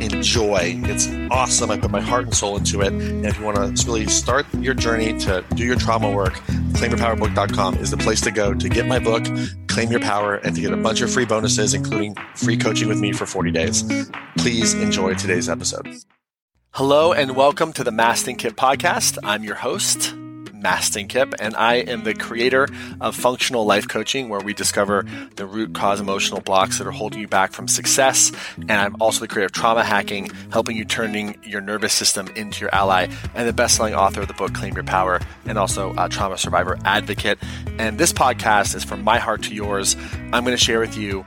enjoy. It's awesome. I put my heart and soul into it. And if you want to really start your journey to do your trauma work, claimyourpowerbook.com is the place to go to get my book, Claim Your Power, and to get a bunch of free bonuses, including free coaching with me for 40 days. Please enjoy today's episode. Hello, and welcome to the Mastin Kipp podcast. I'm your host. Mastin Kipp, and I am the creator of Functional Life Coaching, where we discover the root cause emotional blocks that are holding you back from success. And I'm also the creator of Trauma Hacking, helping you turning your nervous system into your ally, and the best-selling author of the book Claim Your Power, and also a trauma survivor advocate. And this podcast is from my heart to yours. I'm going to share with you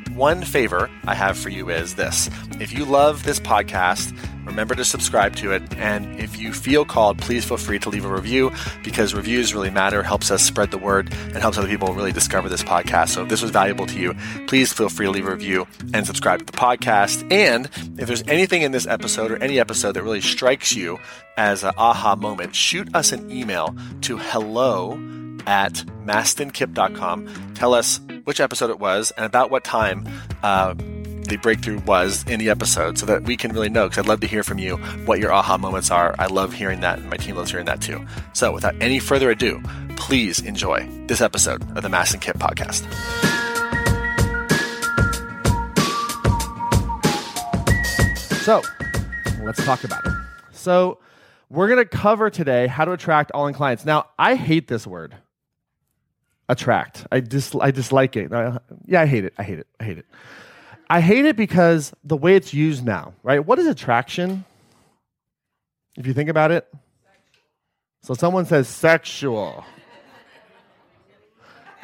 One favor I have for you is this if you love this podcast, remember to subscribe to it. And if you feel called, please feel free to leave a review because reviews really matter, helps us spread the word, and helps other people really discover this podcast. So if this was valuable to you, please feel free to leave a review and subscribe to the podcast. And if there's anything in this episode or any episode that really strikes you as an aha moment, shoot us an email to hello at mastinkipp.com. Tell us which episode it was and about what time uh, the breakthrough was in the episode so that we can really know because I'd love to hear from you what your aha moments are. I love hearing that and my team loves hearing that too. So without any further ado, please enjoy this episode of the Mastin Kipp podcast. So let's talk about it. So we're going to cover today how to attract all in clients. Now, I hate this word attract. I dis- I dislike it. I, yeah, I hate it. I hate it. I hate it. I hate it because the way it's used now, right? What is attraction? If you think about it. So someone says sexual.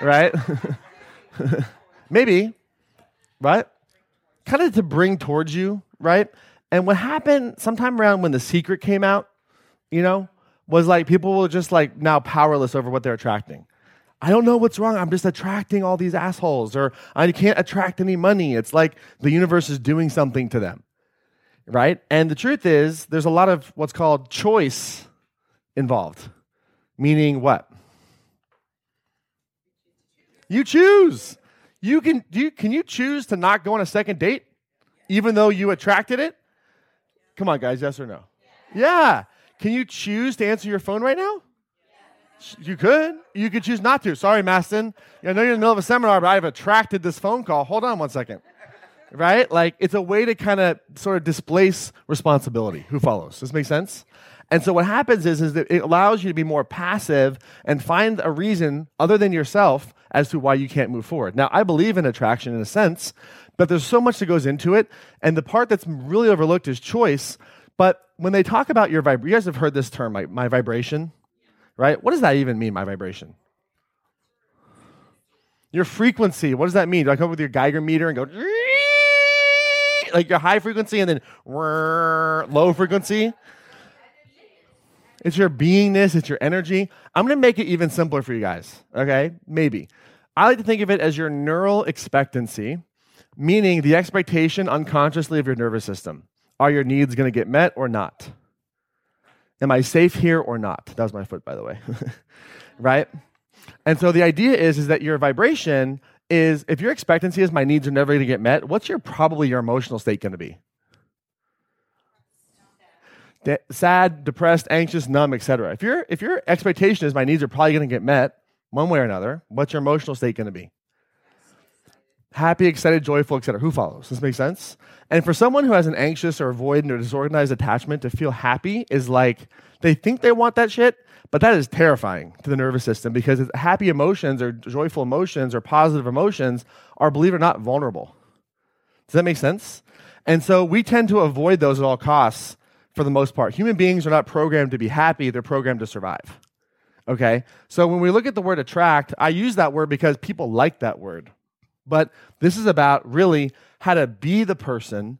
right? Maybe, right? Kind of to bring towards you, right? And what happened sometime around when The Secret came out, you know, was like people were just like now powerless over what they're attracting. I don't know what's wrong. I'm just attracting all these assholes, or I can't attract any money. It's like the universe is doing something to them, right? And the truth is, there's a lot of what's called choice involved, meaning what? You choose. You can you can you choose to not go on a second date, even though you attracted it? Come on, guys, yes or no? Yeah. Can you choose to answer your phone right now? You could. You could choose not to. Sorry, Mastin. I know you're in the middle of a seminar, but I've attracted this phone call. Hold on one second. Right? Like, it's a way to kind of sort of displace responsibility. Who follows? Does this make sense? And so what happens is, is that it allows you to be more passive and find a reason other than yourself as to why you can't move forward. Now, I believe in attraction in a sense, but there's so much that goes into it. And the part that's really overlooked is choice. But when they talk about your vibration, you guys have heard this term, my, my vibration right? What does that even mean, my vibration? Your frequency, what does that mean? Do I come up with your Geiger meter and go like your high frequency and then low frequency? It's your beingness, it's your energy. I'm to make it even simpler for you guys, okay? Maybe. I like to think of it as your neural expectancy, meaning the expectation unconsciously of your nervous system. Are your needs to get met or not? Am I safe here or not? That was my foot, by the way. right? And so the idea is, is that your vibration is if your expectancy is my needs are never going to get met, what's your probably your emotional state going to be? De- sad, depressed, anxious, numb, etc. If your if your expectation is my needs are probably going to get met one way or another, what's your emotional state going to be? Happy, excited, joyful, etc. Who follows? Does this make sense? And for someone who has an anxious or avoidant or disorganized attachment, to feel happy is like they think they want that shit, but that is terrifying to the nervous system because happy emotions or joyful emotions or positive emotions are, believe it or not, vulnerable. Does that make sense? And so we tend to avoid those at all costs for the most part. Human beings are not programmed to be happy, they're programmed to survive. Okay? So when we look at the word attract, I use that word because people like that word. But this is about really how to be the person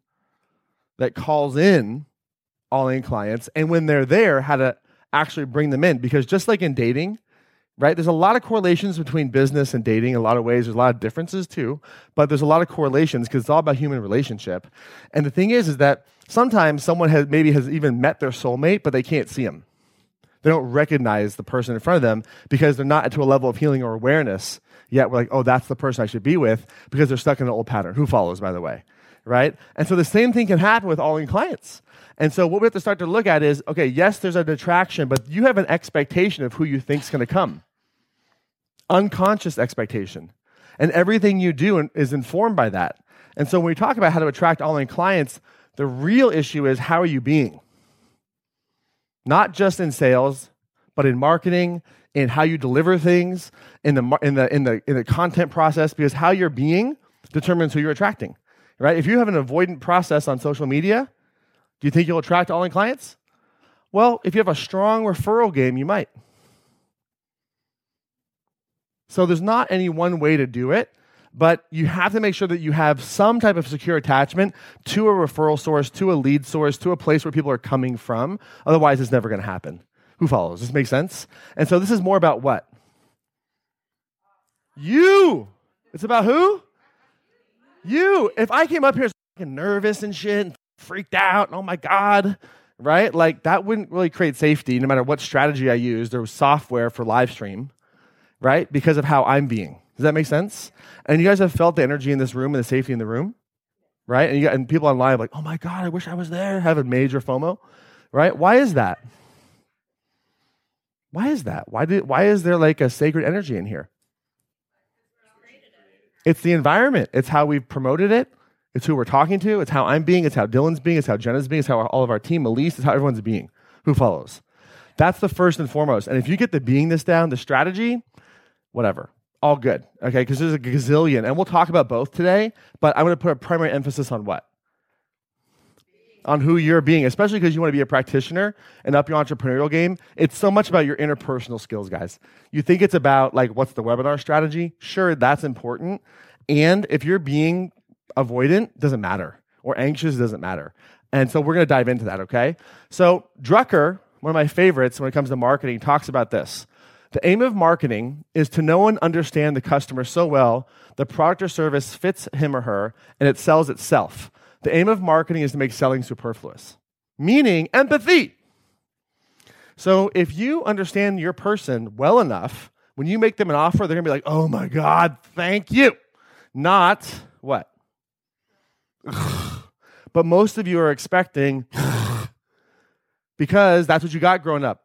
that calls in all in clients. And when they're there, how to actually bring them in. Because just like in dating, right, there's a lot of correlations between business and dating. In a lot of ways, there's a lot of differences too. But there's a lot of correlations because it's all about human relationship. And the thing is, is that sometimes someone has maybe has even met their soulmate, but they can't see them. They don't recognize the person in front of them because they're not to a level of healing or awareness yet. We're like, oh, that's the person I should be with because they're stuck in the old pattern. Who follows, by the way? Right? And so the same thing can happen with all in clients. And so what we have to start to look at is okay, yes, there's an attraction, but you have an expectation of who you think is going to come. Unconscious expectation. And everything you do is informed by that. And so when we talk about how to attract all in clients, the real issue is how are you being? Not just in sales, but in marketing, in how you deliver things, in the, in the, in the, in the content process, because how you're being determines who you're attracting. Right? If you have an avoidant process on social media, do you think you'll attract all in clients? Well, if you have a strong referral game, you might. So there's not any one way to do it, but you have to make sure that you have some type of secure attachment to a referral source, to a lead source, to a place where people are coming from. Otherwise, it's never going to happen. Who follows? Does this make sense? And so this is more about what? You. It's about who? You. If I came up here nervous and shit, and freaked out, and oh my God, right? Like that wouldn't really create safety no matter what strategy I used or software for live stream, right? Because of how I'm being. Does that make sense? And you guys have felt the energy in this room and the safety in the room, right? And, you got, and people online like, oh my God, I wish I was there, have a major FOMO, right? Why is that? Why is that? Why, did, why is there like a sacred energy in here? It's the environment. It's how we've promoted it. It's who we're talking to. It's how I'm being. It's how Dylan's being. It's how Jenna's being. It's how all of our team, Elise, it's how everyone's being. Who follows? That's the first and foremost. And if you get the being this down, the strategy, whatever, all good. Okay, because there's a gazillion. And we'll talk about both today, but I'm going to put a primary emphasis on what? On who you're being, especially because you want to be a practitioner and up your entrepreneurial game. It's so much about your interpersonal skills, guys. You think it's about like what's the webinar strategy? Sure, that's important. And if you're being avoidant, doesn't matter, or anxious, doesn't matter. And so we're going to dive into that, okay? So Drucker, one of my favorites when it comes to marketing, talks about this. The aim of marketing is to know and understand the customer so well the product or service fits him or her and it sells itself. The aim of marketing is to make selling superfluous, meaning empathy. So if you understand your person well enough, when you make them an offer, they're to be like, oh my God, thank you. Not what? but most of you are expecting because that's what you got growing up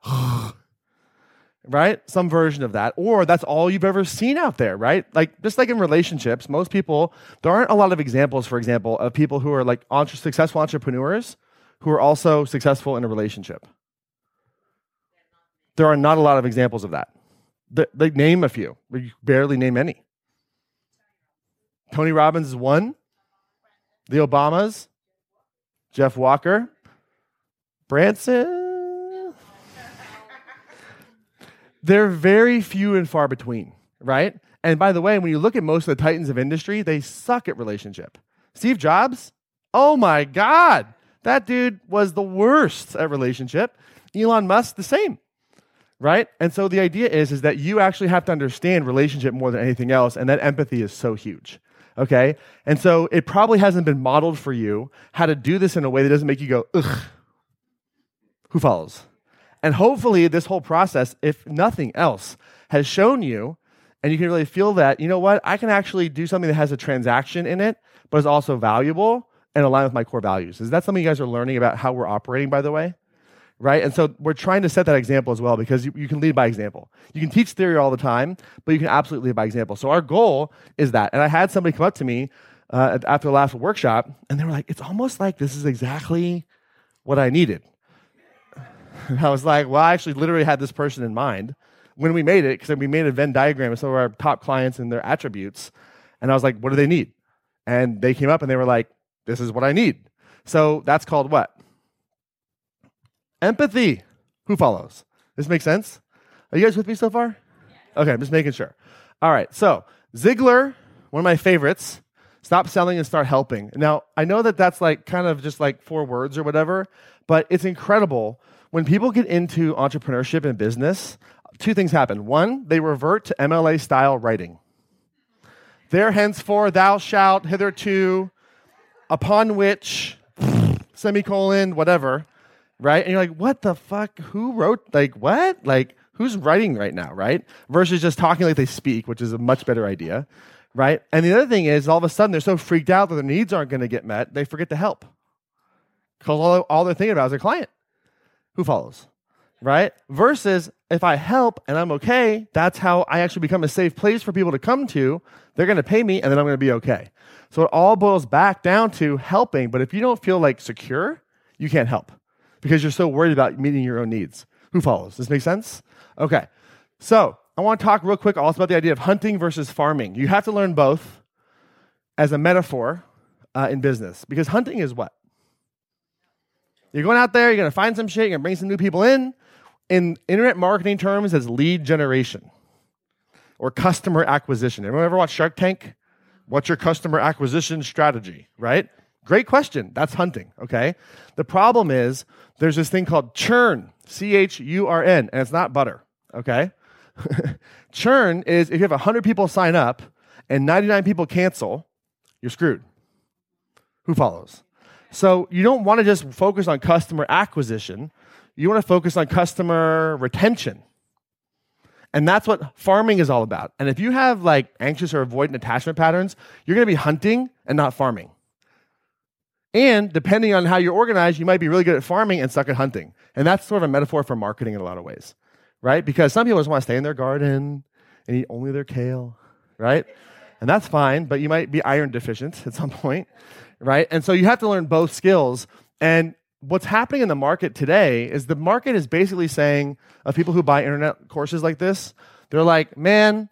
right? Some version of that. Or that's all you've ever seen out there, right? Like, just like in relationships, most people, there aren't a lot of examples, for example, of people who are like entre- successful entrepreneurs who are also successful in a relationship. There are not a lot of examples of that. They, name a few, but you barely name any. Tony Robbins is one. The Obamas, Jeff Walker, Branson, they're very few and far between, right? And by the way, when you look at most of the titans of industry, they suck at relationship. Steve Jobs, oh my God, that dude was the worst at relationship. Elon Musk, the same, right? And so the idea is, is that you actually have to understand relationship more than anything else, and that empathy is so huge. Okay? And so it probably hasn't been modeled for you how to do this in a way that doesn't make you go, ugh. Who follows? And hopefully, this whole process, if nothing else, has shown you, and you can really feel that, you know what, I can actually do something that has a transaction in it, but is also valuable and aligned with my core values. Is that something you guys are learning about how we're operating, by the way? Right? And so we're trying to set that example as well because you, you can lead by example. You can teach theory all the time, but you can absolutely lead by example. So our goal is that. And I had somebody come up to me uh, after the last workshop, and they were like, it's almost like this is exactly what I needed. And I was like, well, I actually literally had this person in mind when we made it, because we made a Venn diagram of some of our top clients and their attributes. And I was like, what do they need? And they came up and they were like, this is what I need. So that's called what? Empathy. Who follows? This makes sense? Are you guys with me so far? Okay, I'm just making sure. All right, so Ziglar, one of my favorites, stop selling and start helping. Now, I know that that's like kind of just like four words or whatever, but it's incredible. When people get into entrepreneurship and business, two things happen. One, they revert to MLA style writing. There henceforth thou shalt hitherto, upon which, semicolon, whatever, right? And you're like, what the fuck? Who wrote, like, what? Like, who's writing right now, right? Versus just talking like they speak, which is a much better idea, right? And the other thing is, all of a sudden, they're so freaked out that their needs aren't going to get met, they forget to help. Because all, all they're thinking about is their client. Who follows? Right? Versus if I help and I'm okay, that's how I actually become a safe place for people to come to. They're going to pay me and then I'm going to be okay. So it all boils back down to helping. But if you don't feel like secure, you can't help because you're so worried about meeting your own needs. Who follows? Does this make sense? Okay. So I want to talk real quick also about the idea of hunting versus farming. You have to learn both as a metaphor uh, in business because hunting is what? You're going out there, you're going to find some shit, you're going to bring some new people in. In internet marketing terms, as lead generation or customer acquisition. Anyone ever watch Shark Tank? What's your customer acquisition strategy, right? Great question. That's hunting, okay? The problem is there's this thing called churn, C H U R N, and it's not butter, okay? churn is if you have 100 people sign up and 99 people cancel, you're screwed. Who follows? So you don't want to just focus on customer acquisition. You want to focus on customer retention. And that's what farming is all about. And if you have like anxious or avoidant attachment patterns, you're going to be hunting and not farming. And depending on how you're organized, you might be really good at farming and suck at hunting. And that's sort of a metaphor for marketing in a lot of ways, right? Because some people just want to stay in their garden and eat only their kale, right? And that's fine, but you might be iron deficient at some point, right? And so you have to learn both skills. And what's happening in the market today is the market is basically saying of people who buy internet courses like this, they're like, man,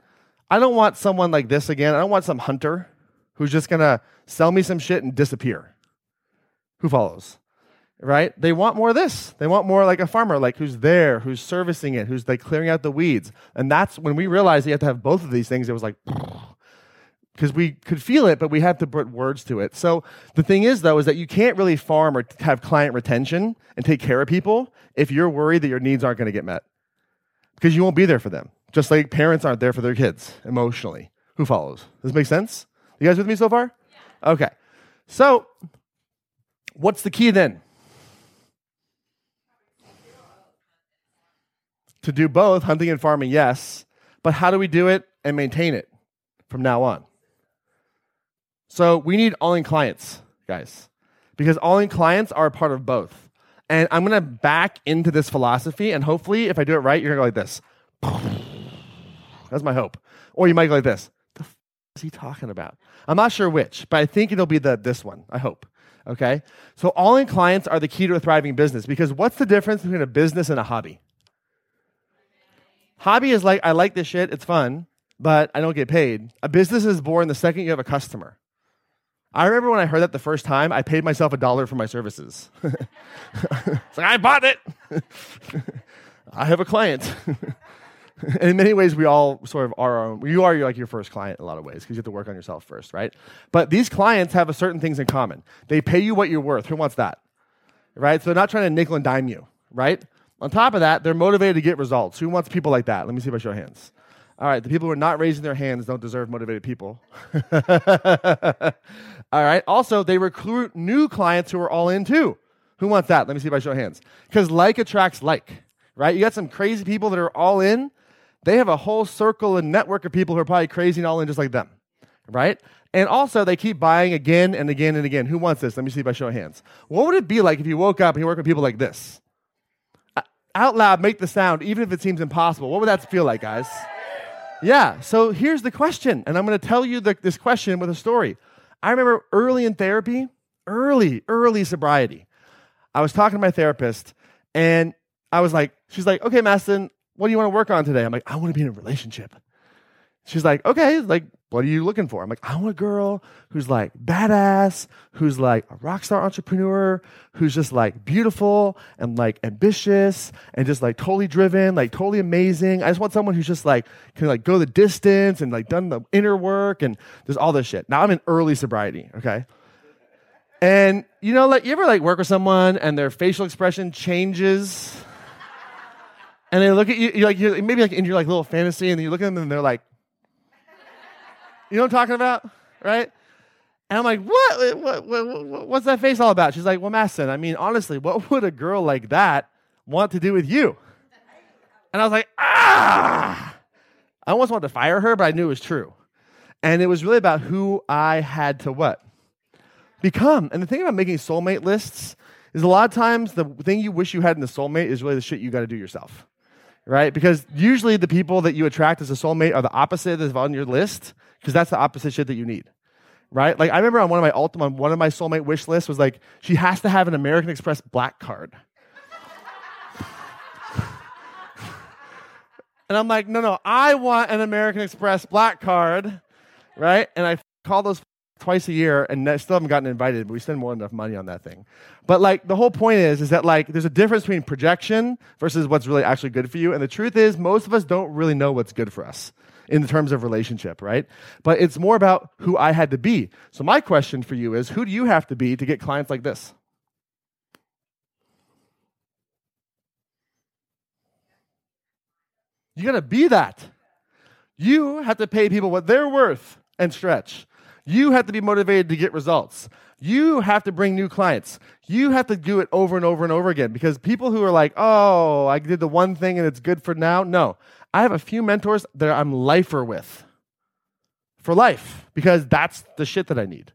I don't want someone like this again. I don't want some hunter who's just gonna sell me some shit and disappear. Who follows? Right? They want more of this. They want more like a farmer, like who's there, who's servicing it, who's like clearing out the weeds. And that's when we realized you have to have both of these things. It was like, because we could feel it, but we had to put words to it. So the thing is, though, is that you can't really farm or have client retention and take care of people if you're worried that your needs aren't going to get met because you won't be there for them. Just like parents aren't there for their kids emotionally. Who follows? Does this make sense? You guys with me so far? Yeah. Okay. So, what's the key then? To do both, hunting and farming, yes. But how do we do it and maintain it from now on? So we need all in clients, guys, because all in clients are a part of both. And I'm going to back into this philosophy, and hopefully, if I do it right, you're going to go like this. That's my hope. Or you might go like this. The f- is he talking about? I'm not sure which, but I think it'll be the this one. I hope. Okay. So all in clients are the key to a thriving business because what's the difference between a business and a hobby? Hobby is like I like this shit, it's fun, but I don't get paid. A business is born the second you have a customer. I remember when I heard that the first time, I paid myself a dollar for my services. it's like, I bought it. I have a client. And in many ways, we all sort of are our own. You are like your first client in a lot of ways because you have to work on yourself first, right? But these clients have certain things in common. They pay you what you're worth. Who wants that? Right? So they're not trying to nickel and dime you, right? On top of that, they're motivated to get results. Who wants people like that? Let me see by show of hands. All right, the people who are not raising their hands don't deserve motivated people. all right, also, they recruit new clients who are all in too. Who wants that? Let me see I show hands. Because like attracts like, right? You got some crazy people that are all in. They have a whole circle and network of people who are probably crazy and all in just like them, right? And also, they keep buying again and again and again. Who wants this? Let me see I show hands. What would it be like if you woke up and you work with people like this? Out loud, make the sound, even if it seems impossible. What would that feel like, guys? Yeah. So here's the question, and I'm going to tell you the, this question with a story. I remember early in therapy, early, early sobriety. I was talking to my therapist, and I was like, she's like, okay, Mastin, what do you want to work on today? I'm like, I want to be in a relationship. She's like, okay, like, what are you looking for? I'm like, I want a girl who's like badass, who's like a rock star entrepreneur, who's just like beautiful and like ambitious and just like totally driven, like totally amazing. I just want someone who's just like can like go the distance and like done the inner work and there's all this shit. Now I'm in early sobriety, okay? And you know, like you ever like work with someone and their facial expression changes? And they look at you, you're like you're maybe like in your like little fantasy, and you look at them and they're like, you know what I'm talking about, right? And I'm like, what? What, what, what? What's that face all about? She's like, well, Mastin, I mean, honestly, what would a girl like that want to do with you? And I was like, ah! I almost wanted to fire her, but I knew it was true. And it was really about who I had to what? Become. And the thing about making soulmate lists is a lot of times the thing you wish you had in the soulmate is really the shit you got to do yourself. Right? Because usually the people that you attract as a soulmate are the opposite that's on your list because that's the opposite shit that you need. Right? Like I remember on one of my ultimate, one of my soulmate wish lists was like she has to have an American Express black card. and I'm like, no, no, I want an American Express black card, right? And I call those twice a year and I still haven't gotten invited, but we spend more than enough money on that thing. But like the whole point is, is that like there's a difference between projection versus what's really actually good for you. And the truth is, most of us don't really know what's good for us in terms of relationship, right? But it's more about who I had to be. So my question for you is who do you have to be to get clients like this? You got to be that. You have to pay people what they're worth and stretch. You have to be motivated to get results. You have to bring new clients. You have to do it over and over and over again because people who are like, oh, I did the one thing and it's good for now. No, I have a few mentors that I'm lifer with for life because that's the shit that I need,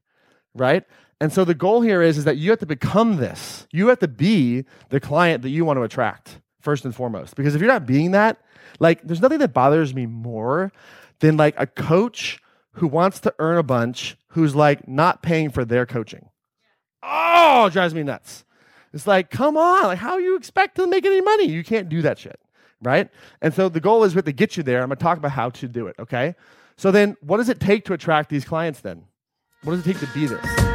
right? And so the goal here is, is that you have to become this. You have to be the client that you want to attract first and foremost. Because if you're not being that, like there's nothing that bothers me more than like a coach who wants to earn a bunch who's like not paying for their coaching. Oh, drives me nuts. It's like, come on, like how you expect to make any money? You can't do that shit right? And so the goal is have to get you there. I'm to talk about how to do it, okay? So then, what does it take to attract these clients then? What does it take to be this?